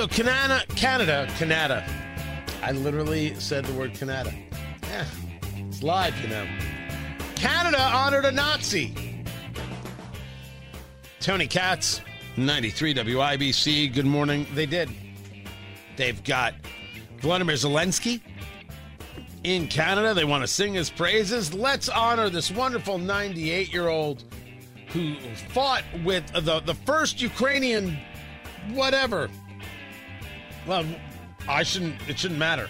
So Canada, Canada, Canada. I literally said the word Canada. Yeah, it's live, you know. Canada honored a Nazi. Tony Katz, 93 WIBC. Good morning. They did. They've got Vladimir Zelensky in Canada. They want to sing his praises. Let's honor this wonderful 98 year old who fought with the, the first Ukrainian whatever well, I shouldn't. It shouldn't matter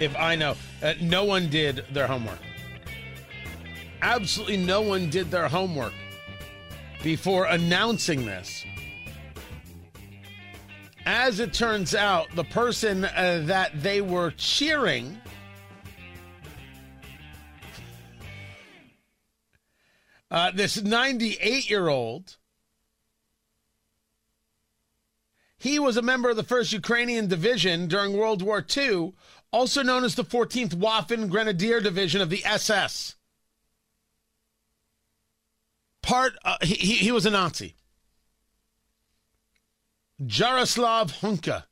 if I know. Uh, no one did their homework. Absolutely, no one did their homework before announcing this. As it turns out, the person uh, that they were cheering. Uh, this 98 year old He was a member of the 1st Ukrainian Division during World War II, also known as the 14th Waffen Grenadier Division of the SS. Part, uh, he, he, he was a Nazi. Jaroslav Hunka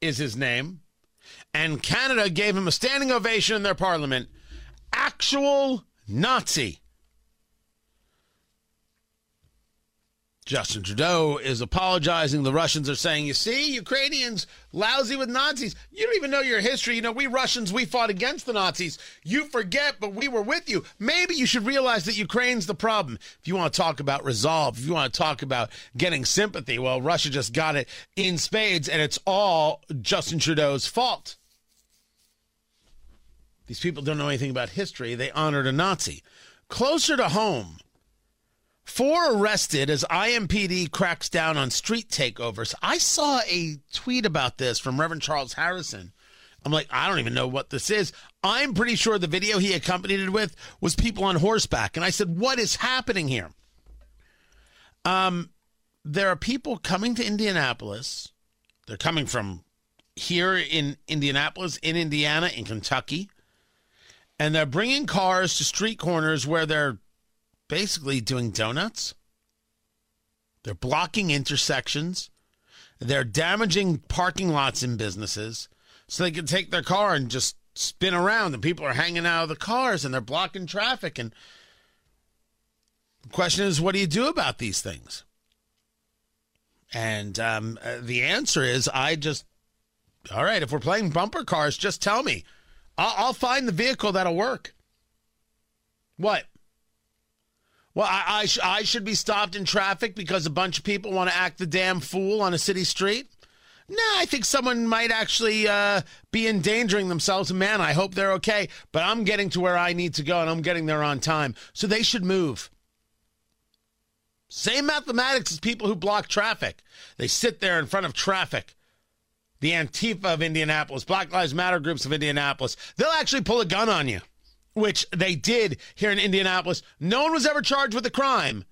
is his name. And Canada gave him a standing ovation in their parliament. Actual Nazi. Justin Trudeau is apologizing. The Russians are saying, you see, Ukrainians lousy with Nazis. You don't even know your history. You know, we Russians, we fought against the Nazis. You forget, but we were with you. Maybe you should realize that Ukraine's the problem. If you want to talk about resolve, if you want to talk about getting sympathy, well, Russia just got it in spades, and it's all Justin Trudeau's fault. These people don't know anything about history. They honored a Nazi. Closer to home, Four arrested as IMPD cracks down on street takeovers. I saw a tweet about this from Reverend Charles Harrison. I'm like, I don't even know what this is. I'm pretty sure the video he accompanied it with was people on horseback. And I said, What is happening here? Um, there are people coming to Indianapolis. They're coming from here in Indianapolis, in Indiana, in Kentucky. And they're bringing cars to street corners where they're basically doing donuts. They're blocking intersections. They're damaging parking lots in businesses so they can take their car and just spin around and people are hanging out of the cars and they're blocking traffic. And the question is what do you do about these things? And um, uh, the answer is i just all right if we're playing bumper cars just tell me. I'll, I'll find the vehicle that'll work. What well, I, I, sh- I should be stopped in traffic because a bunch of people want to act the damn fool on a city street? No, I think someone might actually uh, be endangering themselves. Man, I hope they're okay. But I'm getting to where I need to go and I'm getting there on time. So they should move. Same mathematics as people who block traffic. They sit there in front of traffic. The Antifa of Indianapolis, Black Lives Matter groups of Indianapolis, they'll actually pull a gun on you which they did here in Indianapolis. No one was ever charged with a crime.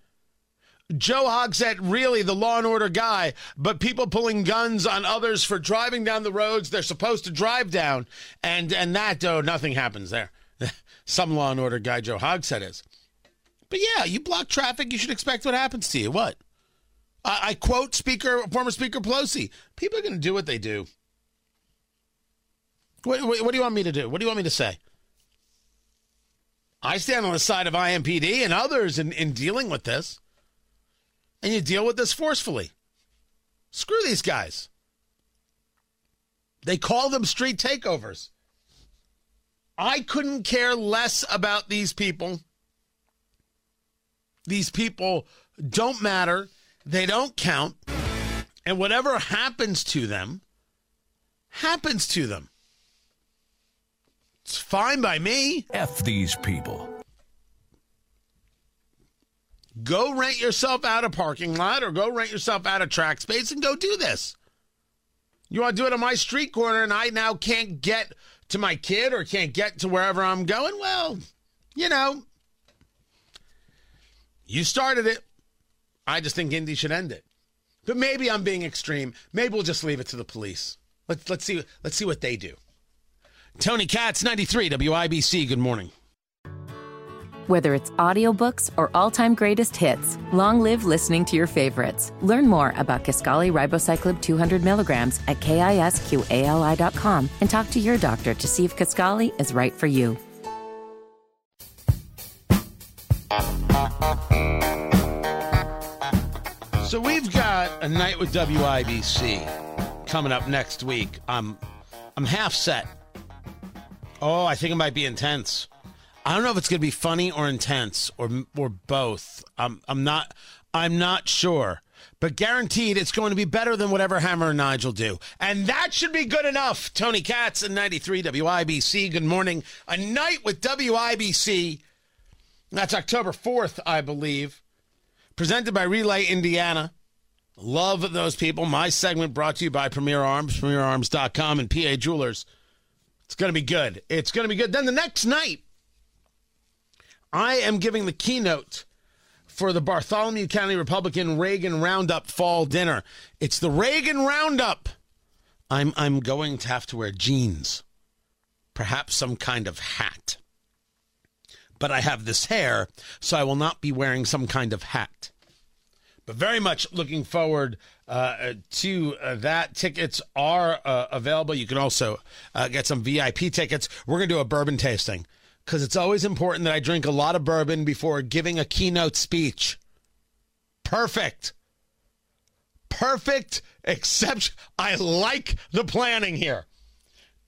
Joe Hogsett, really the law and order guy, but people pulling guns on others for driving down the roads they're supposed to drive down, and and that oh nothing happens there. Some law and order guy Joe Hogsett is. But yeah, you block traffic, you should expect what happens to you. What? I, I quote Speaker, former Speaker Pelosi. People are going to do what they do. What, what, what do you want me to do? What do you want me to say? I stand on the side of IMPD and others in, in dealing with this. And you deal with this forcefully. Screw these guys. They call them street takeovers. I couldn't care less about these people. These people don't matter. They don't count. And whatever happens to them, happens to them. It's fine by me. F these people. Go rent yourself out a parking lot or go rent yourself out a track space and go do this. You want to do it on my street corner and I now can't get to my kid or can't get to wherever I'm going? Well, you know, you started it. I just think Indy should end it. But maybe I'm being extreme. Maybe we'll just leave it to the police. Let's let's see let's see what they do. Tony Katz, 93 WIBC. Good morning. Whether it's audiobooks or all-time greatest hits, long live listening to your favorites. Learn more about Kisqali Ribociclib 200 milligrams at kisqali.com and talk to your doctor to see if Kisqali is right for you. So we've got a night with WIBC coming up next week. I'm I'm half set. Oh, I think it might be intense. I don't know if it's going to be funny or intense or or both. I'm I'm not I'm not sure. But guaranteed it's going to be better than whatever Hammer and Nigel do. And that should be good enough. Tony Katz in 93 WIBC. Good morning. A night with WIBC. That's October 4th, I believe. Presented by Relay Indiana. Love those people. My segment brought to you by Premier Arms, premierarms.com, and PA Jewelers. It's going to be good. It's going to be good. Then the next night, I am giving the keynote for the Bartholomew County Republican Reagan Roundup Fall Dinner. It's the Reagan Roundup. I'm I'm going to have to wear jeans, perhaps some kind of hat. But I have this hair, so I will not be wearing some kind of hat. But very much looking forward uh, to uh, that. Tickets are uh, available. You can also uh, get some VIP tickets. We're going to do a bourbon tasting because it's always important that I drink a lot of bourbon before giving a keynote speech. Perfect. Perfect except I like the planning here.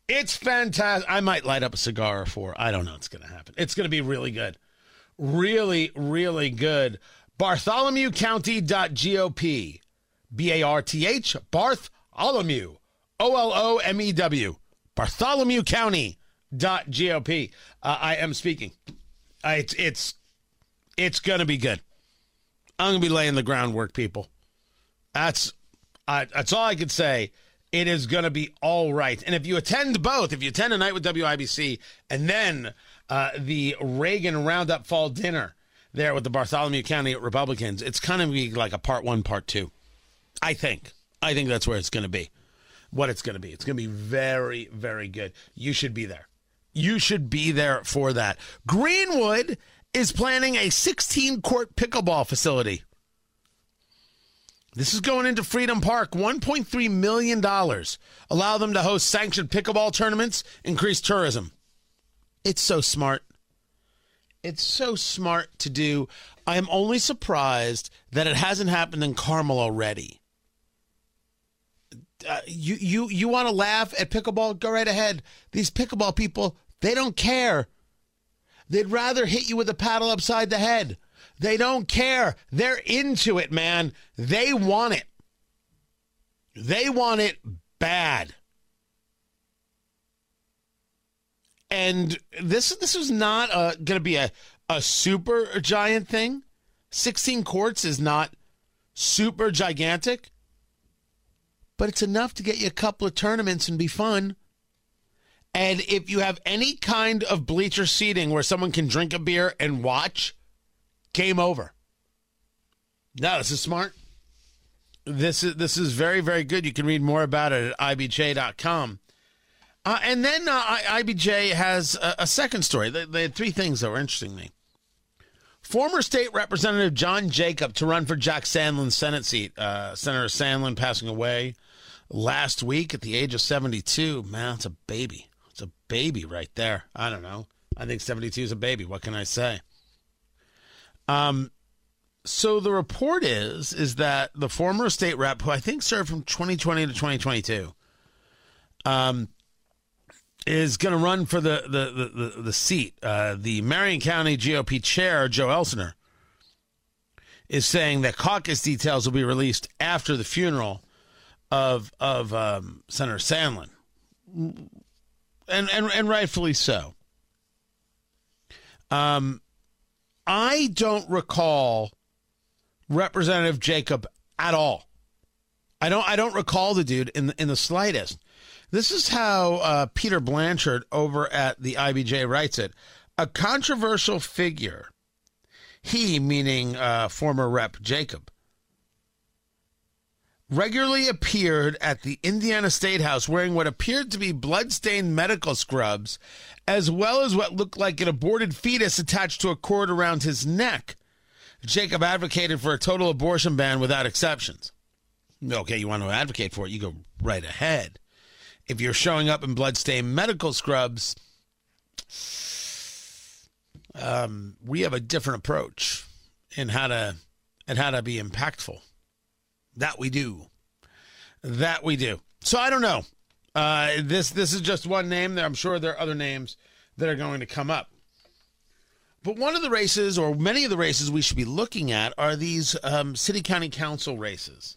It's fantastic. I might light up a cigar or four. I don't know what's going to happen. It's going to be really good. Really, really good. BartholomewCounty.gop. B A R T H. Bartholomew. O L O M E W. Bartholomew County dot gop. Uh, I am speaking. Uh, it's it's it's gonna be good. I'm gonna be laying the groundwork, people. That's that's all I could say. It is gonna be all right. And if you attend both, if you attend a night with WIBC and then uh, the Reagan Roundup Fall Dinner there with the Bartholomew County Republicans, it's kind of be like a part one, part two. I think. I think that's where it's going to be. What it's going to be. It's going to be very, very good. You should be there. You should be there for that. Greenwood is planning a 16 court pickleball facility. This is going into Freedom Park. $1.3 million. Allow them to host sanctioned pickleball tournaments, increase tourism. It's so smart. It's so smart to do. I am only surprised that it hasn't happened in Carmel already. Uh, you you you want to laugh at pickleball? Go right ahead. These pickleball people, they don't care. They'd rather hit you with a paddle upside the head. They don't care. They're into it, man. They want it. They want it bad. And this this is not going to be a, a super giant thing. 16 courts is not super gigantic, but it's enough to get you a couple of tournaments and be fun. And if you have any kind of bleacher seating where someone can drink a beer and watch, game over. No, this is smart. This is this is very very good. You can read more about it at ibj.com. Uh, and then uh, IBJ has a, a second story. They, they, had three things that were interesting to me. Former state representative John Jacob to run for Jack Sandlin's Senate seat. Uh, Senator Sandlin passing away last week at the age of 72. Man, it's a baby. It's a baby right there. I don't know. I think 72 is a baby. What can I say? Um, so the report is is that the former state rep, who I think served from 2020 to 2022, um, is going to run for the the the, the seat. Uh, the Marion County GOP chair, Joe Elsener, is saying that caucus details will be released after the funeral of of um, Senator Sandlin, and and and rightfully so. Um, I don't recall Representative Jacob at all. I don't. I don't recall the dude in the, in the slightest. This is how uh, Peter Blanchard over at the IBJ writes it: a controversial figure. He, meaning uh, former Rep Jacob, regularly appeared at the Indiana State House wearing what appeared to be bloodstained medical scrubs, as well as what looked like an aborted fetus attached to a cord around his neck. Jacob advocated for a total abortion ban without exceptions. Okay, you want to advocate for it, you go right ahead. If you're showing up in bloodstained medical scrubs, um, we have a different approach in how to and how to be impactful. That we do. That we do. So I don't know. Uh, this this is just one name. There, I'm sure there are other names that are going to come up. But one of the races, or many of the races we should be looking at, are these um, city county council races.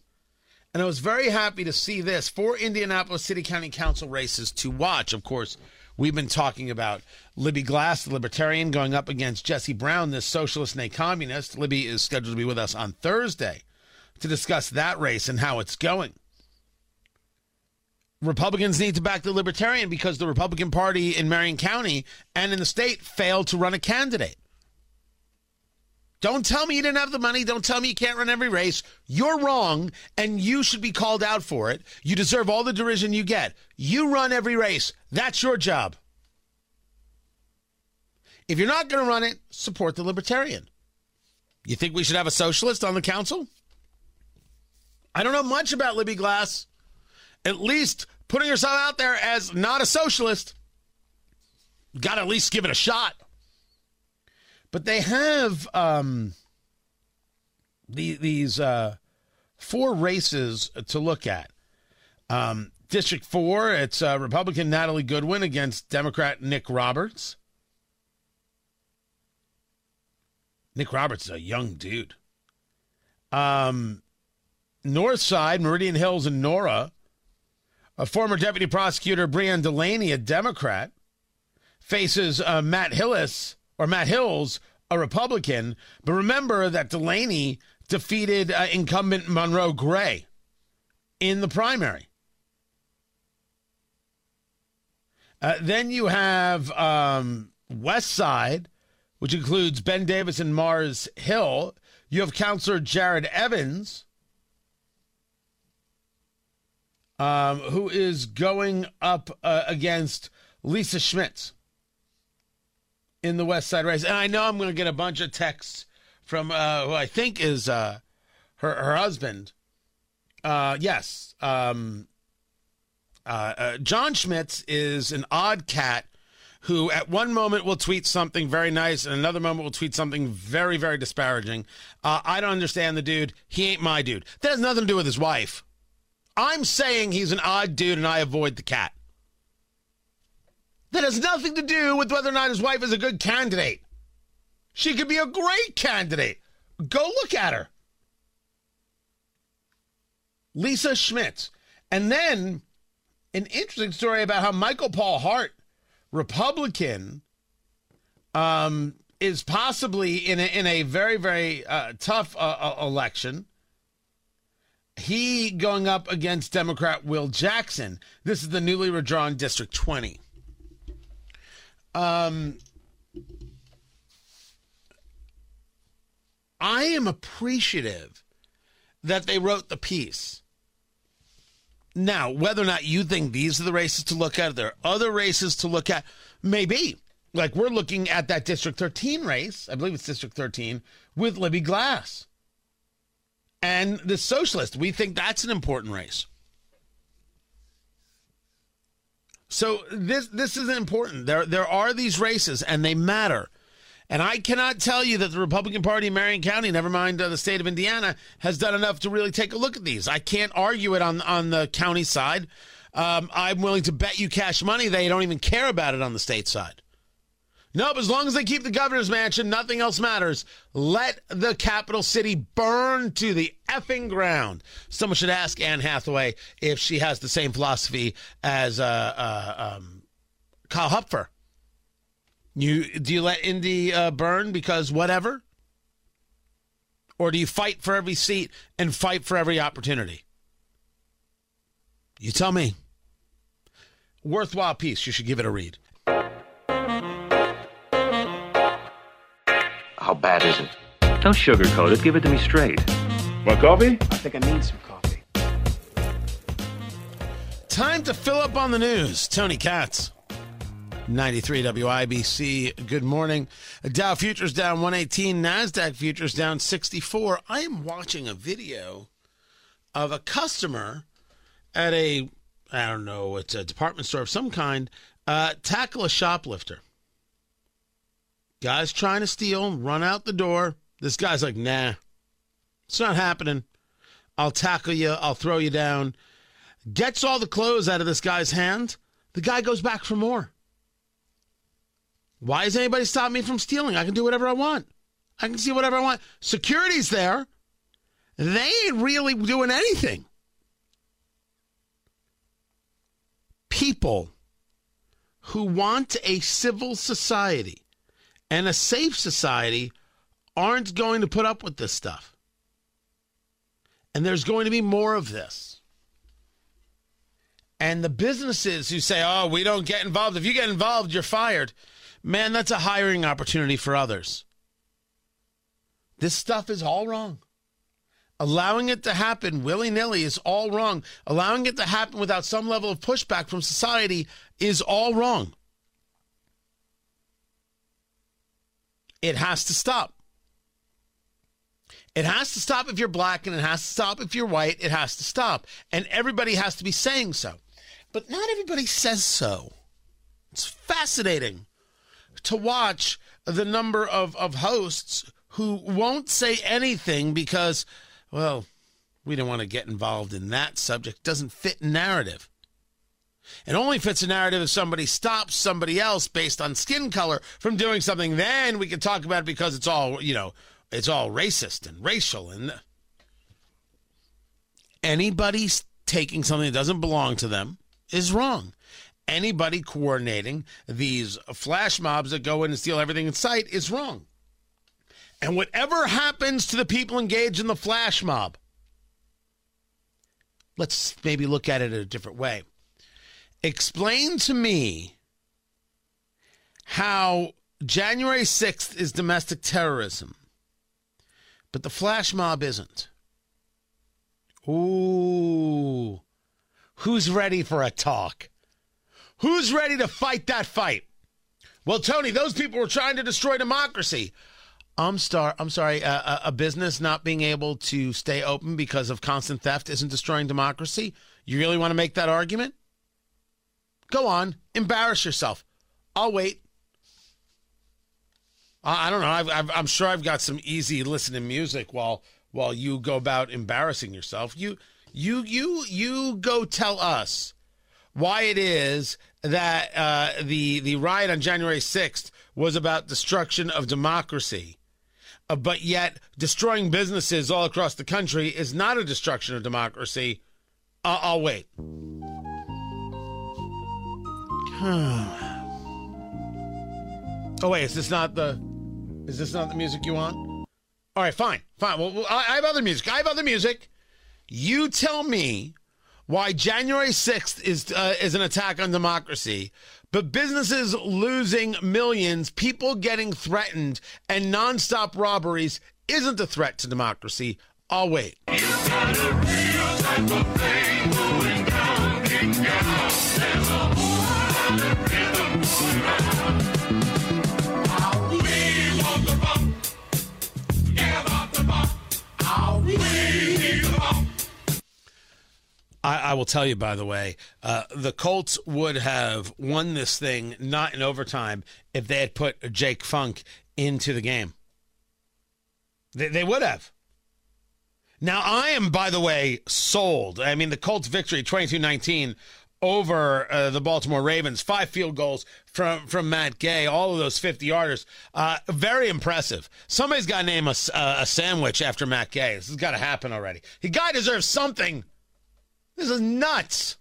And I was very happy to see this four Indianapolis City County Council races to watch. Of course, we've been talking about Libby Glass, the libertarian, going up against Jesse Brown, this socialist and a communist. Libby is scheduled to be with us on Thursday to discuss that race and how it's going. Republicans need to back the Libertarian because the Republican Party in Marion County and in the state failed to run a candidate. Don't tell me you didn't have the money. Don't tell me you can't run every race. You're wrong, and you should be called out for it. You deserve all the derision you get. You run every race. That's your job. If you're not going to run it, support the Libertarian. You think we should have a socialist on the council? I don't know much about Libby Glass. At least putting herself out there as not a socialist, got to at least give it a shot. But they have um, the, these uh, four races to look at. Um, District 4, it's uh, Republican Natalie Goodwin against Democrat Nick Roberts. Nick Roberts is a young dude. Um, North Side, Meridian Hills, and Nora. A former deputy prosecutor, Brian Delaney, a Democrat, faces uh, Matt Hillis or Matt Hills, a Republican. But remember that Delaney defeated uh, incumbent Monroe Gray in the primary. Uh, then you have um, West Side, which includes Ben Davis and Mars Hill. You have Councilor Jared Evans um, who is going up uh, against Lisa Schmitz in the West Side race. And I know I'm going to get a bunch of texts from uh, who I think is uh, her her husband. Uh, yes, um, uh, uh, John Schmitz is an odd cat who at one moment will tweet something very nice and another moment will tweet something very very disparaging. I don't understand the dude. He ain't my dude. That has nothing to do with his wife. I'm saying he's an odd dude and I avoid the cat. That has nothing to do with whether or not his wife is a good candidate. She could be a great candidate. Go look at her. Lisa Schmitz. And then an interesting story about how Michael Paul Hart, Republican, um, is possibly in a, in a very, very uh, tough uh, uh election he going up against Democrat Will Jackson. This is the newly redrawn District 20. Um, I am appreciative that they wrote the piece. Now, whether or not you think these are the races to look at, there are other races to look at, maybe. Like we're looking at that District 13 race, I believe it's District 13, with Libby Glass and the socialist. We think that's an important race. So this this is important. There there are these races and they matter. And I cannot tell you that the Republican Party in Marion County, never mind uh, the state of Indiana, has done enough to really take a look at these. I can't argue it on on the county side. Um, I'm willing to bet you cash money they don't even care about it on the state side. Nope, as long as they keep the governor's mansion, nothing else matters. Let the capital city burn to the effing ground. Someone should ask Anne Hathaway if she has the same philosophy as uh, uh, um, Kyle Hupfer. You do you let Indy uh, burn because whatever, or do you fight for every seat and fight for every opportunity? You tell me. Worthwhile piece. You should give it a read. How bad is it? Don't sugarcoat it. Give it to me straight. Want coffee? I think I need some coffee. Time to fill up on the news. Tony Katz. 93 WIBC. Good morning. Dow futures down 118, Nasdaq futures down 64. I am watching a video of a customer at a I don't know, it's a department store of some kind, uh, tackle a shoplifter. Guy's trying to steal, run out the door. This guy's like, nah, it's not happening. I'll tackle you, I'll throw you down. Gets all the clothes out of this guy's hand. The guy goes back for more. Why is anybody stopping me from stealing? I can do whatever I want. I can see whatever I want. Security's there. They ain't really doing anything. People who want a civil society and a safe society aren't going to put up with this stuff. And there's going to be more of this. And the businesses who say, oh, we don't get involved, if you get involved, you're fired. Man, that's a hiring opportunity for others. This stuff is all wrong. Allowing it to happen willy nilly is all wrong. Allowing it to happen without some level of pushback from society is all wrong. It has to stop. It has to stop if you're black and it has to stop if you're white. It has to stop. And everybody has to be saying so. But not everybody says so. It's fascinating to watch the number of, of hosts who won't say anything because, well, we don't want to get involved in that subject. Doesn't fit narrative. It only fits a narrative if somebody stops somebody else based on skin color from doing something. Then we can talk about it because it's all, you know, it's all racist and racial. And anybody taking something that doesn't belong to them is wrong. Anybody coordinating these flash mobs that go in and steal everything in sight is wrong. And whatever happens to the people engaged in the flash mob, let's maybe look at it a different way. Explain to me how January 6th is domestic terrorism, but the flash mob isn't. Ooh. Who's ready for a talk? Who's ready to fight that fight? Well, Tony, those people were trying to destroy democracy. I'm star. I'm sorry. Uh, a business not being able to stay open because of constant theft isn't destroying democracy. You really want to make that argument? Go on, embarrass yourself. I'll wait. I, don't know. i am sure I've got some easy listening music while while you go about embarrassing yourself. You you you you go tell us why it is that uh, the the riot on January 6th was about destruction of democracy. Uh, but yet, destroying businesses all across the country is not a destruction of democracy. Uh, I'll wait. oh wait, is this not the? Is this not the music you want? All right, fine, fine. Well, I have other music. I have other music. You tell me why January 6th is uh, is an attack on democracy, but businesses losing millions, people getting threatened, and nonstop robberies isn't a threat to democracy. I'll wait. I, I, will tell you, by the way, uh, the Colts would have won this thing not in overtime if they had put Jake Funk into the game. They, they would have. Now, I am, by the way, sold. I mean, the Colts victory, 22 19, over uh, the Baltimore Ravens. Five field goals from from Matt Gay, all of those 50 yarders. Uh, very impressive. Somebody's got to name a, uh, a sandwich after Matt Gay. This has got to happen already. He guy deserves something. This is nuts.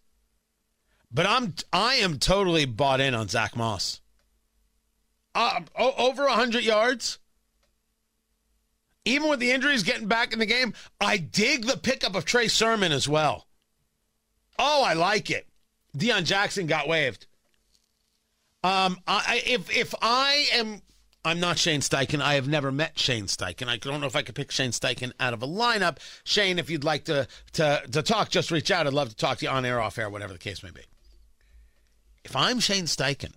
But I'm I am totally bought in on Zach Moss. Uh, over 100 yards. Even with the injuries getting back in the game, I dig the pickup of Trey Sermon as well. Oh, I like it. Deon Jackson got waived. Um, I, if if I am, I'm not Shane Steichen. I have never met Shane Steichen. I don't know if I could pick Shane Steichen out of a lineup. Shane, if you'd like to to to talk, just reach out. I'd love to talk to you on air, off air, whatever the case may be. If I'm Shane Steichen,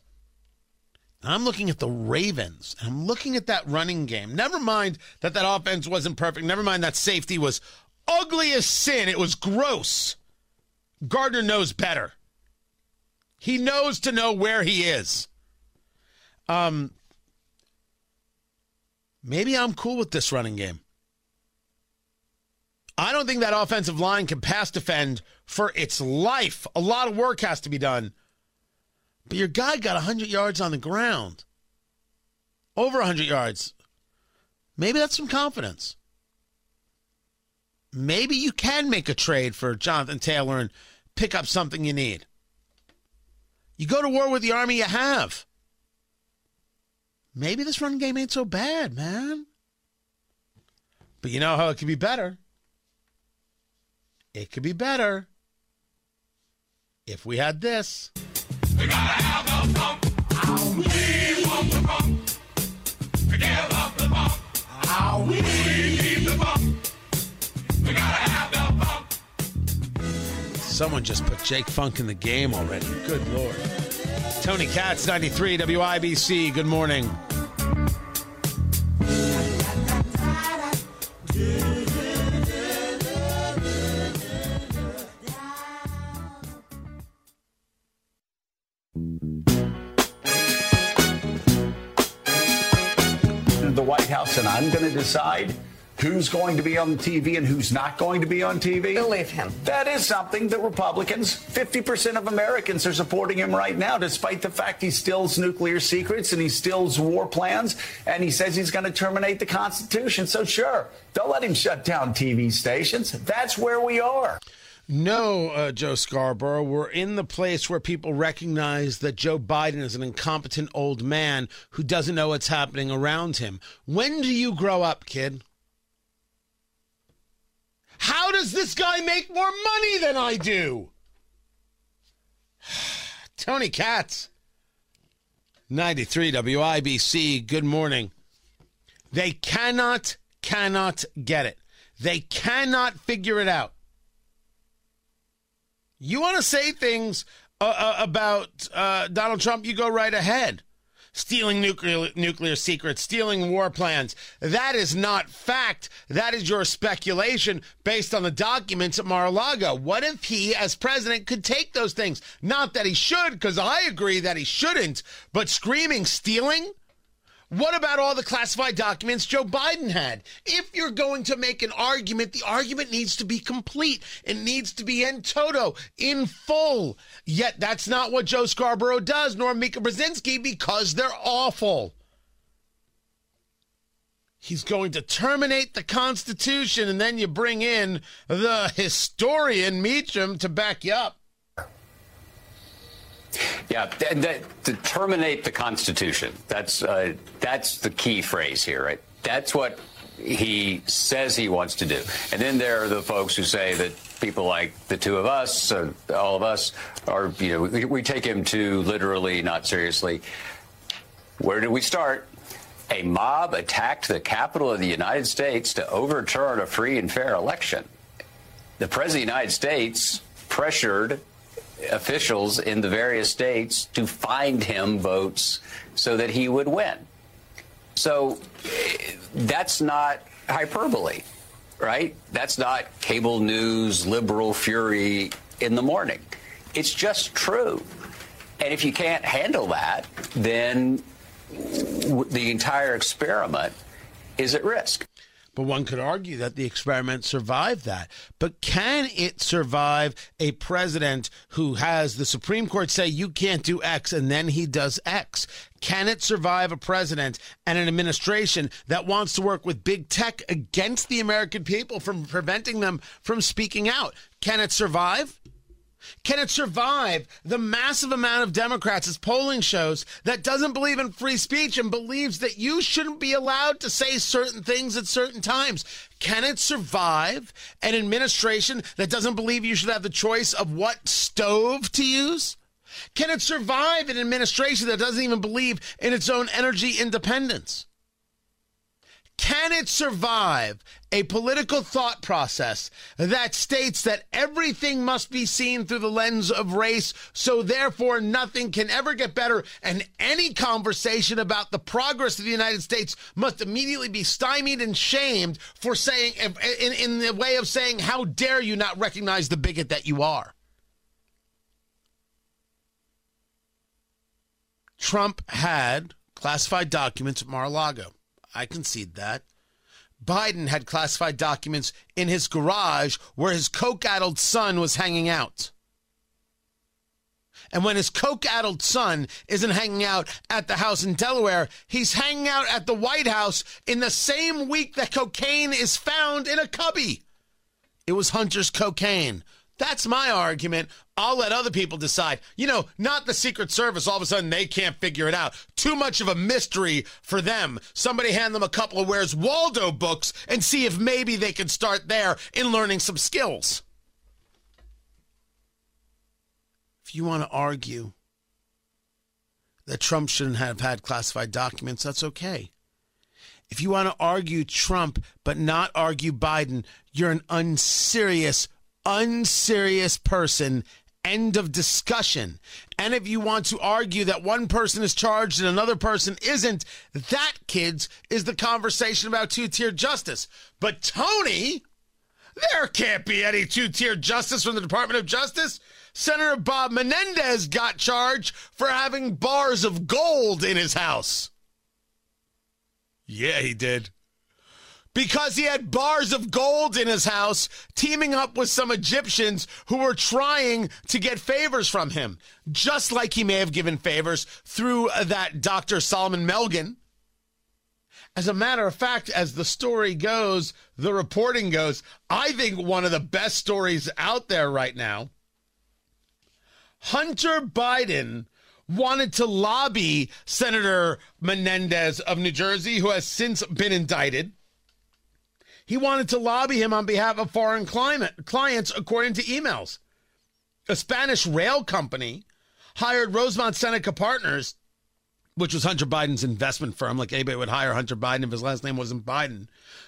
and I'm looking at the Ravens, and I'm looking at that running game. Never mind that that offense wasn't perfect. Never mind that safety was ugly as sin. It was gross. Gardner knows better. He knows to know where he is. Um, maybe I'm cool with this running game. I don't think that offensive line can pass defend for its life. A lot of work has to be done. But your guy got 100 yards on the ground. Over 100 yards. Maybe that's some confidence. Maybe you can make a trade for Jonathan Taylor and pick up something you need. You go to war with the army you have. Maybe this run game ain't so bad, man. But you know how it could be better? It could be better if we had this. We gotta have the funk. We want the funk. Give up the funk. We need the funk. We gotta have the funk. Someone just put Jake Funk in the game already. Good lord. Tony Katz, 93 WIBC. Good morning. The White House, and I'm going to decide who's going to be on TV and who's not going to be on TV. Believe him. That is something that Republicans, 50% of Americans are supporting him right now, despite the fact he steals nuclear secrets and he steals war plans and he says he's going to terminate the Constitution. So, sure, don't let him shut down TV stations. That's where we are. No, uh, Joe Scarborough. We're in the place where people recognize that Joe Biden is an incompetent old man who doesn't know what's happening around him. When do you grow up, kid? How does this guy make more money than I do? Tony Katz, 93 WIBC. Good morning. They cannot, cannot get it. They cannot figure it out. You want to say things uh, uh, about uh, Donald Trump, you go right ahead stealing nuclear nuclear secrets, stealing war plans. That is not fact. That is your speculation based on the documents at Mar-a-Lago. What if he, as president, could take those things? Not that he should, because I agree that he shouldn't. But screaming stealing. What about all the classified documents Joe Biden had? If you're going to make an argument, the argument needs to be complete. It needs to be in toto, in full. Yet that's not what Joe Scarborough does, nor Mika Brzezinski, because they're awful. He's going to terminate the Constitution, and then you bring in the historian Meacham to back you up. Yeah, th- th- to terminate the Constitution. That's uh, that's the key phrase here, right? That's what he says he wants to do. And then there are the folks who say that people like the two of us, uh, all of us, are you know we, we take him too literally, not seriously. Where do we start? A mob attacked the capital of the United States to overturn a free and fair election. The President of the United States pressured officials in the various states to find him votes so that he would win. So that's not hyperbole, right? That's not cable news, liberal fury in the morning. It's just true. And if you can't handle that, then the entire experiment is at risk. But one could argue that the experiment survived that. But can it survive a president who has the Supreme Court say you can't do X and then he does X? Can it survive a president and an administration that wants to work with big tech against the American people from preventing them from speaking out? Can it survive? Can it survive the massive amount of Democrats, as polling shows, that doesn't believe in free speech and believes that you shouldn't be allowed to say certain things at certain times? Can it survive an administration that doesn't believe you should have the choice of what stove to use? Can it survive an administration that doesn't even believe in its own energy independence? Can it survive a political thought process that states that everything must be seen through the lens of race, so therefore nothing can ever get better, and any conversation about the progress of the United States must immediately be stymied and shamed for saying, in, in the way of saying, how dare you not recognize the bigot that you are? Trump had classified documents at Mar a Lago. I concede that. Biden had classified documents in his garage where his coke addled son was hanging out. And when his coke addled son isn't hanging out at the house in Delaware, he's hanging out at the White House in the same week that cocaine is found in a cubby. It was Hunter's cocaine. That's my argument. I'll let other people decide. You know, not the Secret Service. All of a sudden, they can't figure it out. Too much of a mystery for them. Somebody hand them a couple of Where's Waldo books and see if maybe they can start there in learning some skills. If you want to argue that Trump shouldn't have had classified documents, that's okay. If you want to argue Trump but not argue Biden, you're an unserious unserious person. End of discussion. And if you want to argue that one person is charged and another person isn't, that, kids, is the conversation about two tier justice. But Tony, there can't be any two tier justice from the Department of Justice. Senator Bob Menendez got charged for having bars of gold in his house. Yeah, he did because he had bars of gold in his house, teaming up with some Egyptians who were trying to get favors from him, just like he may have given favors through that Dr. Salomon Melgen. As a matter of fact, as the story goes, the reporting goes, I think one of the best stories out there right now. Hunter Biden wanted to lobby Senator Menendez of New Jersey, who has since been indicted he wanted to lobby him on behalf of foreign climate, clients, according to emails. A Spanish rail company hired Rosemont Seneca Partners, which was Hunter Biden's investment firm, like anybody would hire Hunter Biden if his last name wasn't Biden,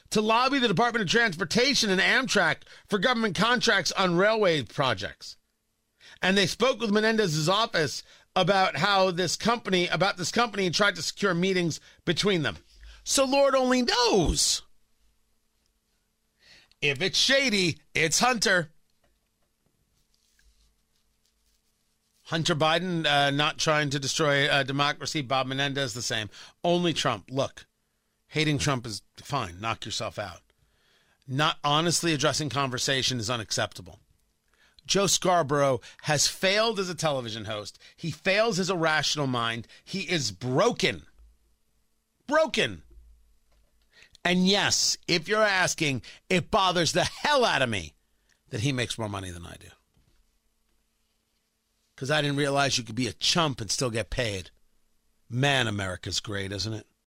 to lobby the Department of Transportation and Amtrak for government contracts on railway projects. And they spoke with Menendez's office about how this company, about this company, and tried to secure meetings between them. So Lord only knows if it's shady, it's Hunter. Hunter Biden uh, not trying to destroy uh, democracy. Bob Menendez the same. Only Trump. Look, hating Trump is fine. Knock yourself out. Not honestly addressing conversation is unacceptable. Joe Scarborough has failed as a television host. He fails as a rational mind. He is broken. Broken. And yes, if you're asking, it bothers the hell out of me that he makes more money than I do. Because I didn't realize you could be a chump and still get paid. Man, America's great, isn't it?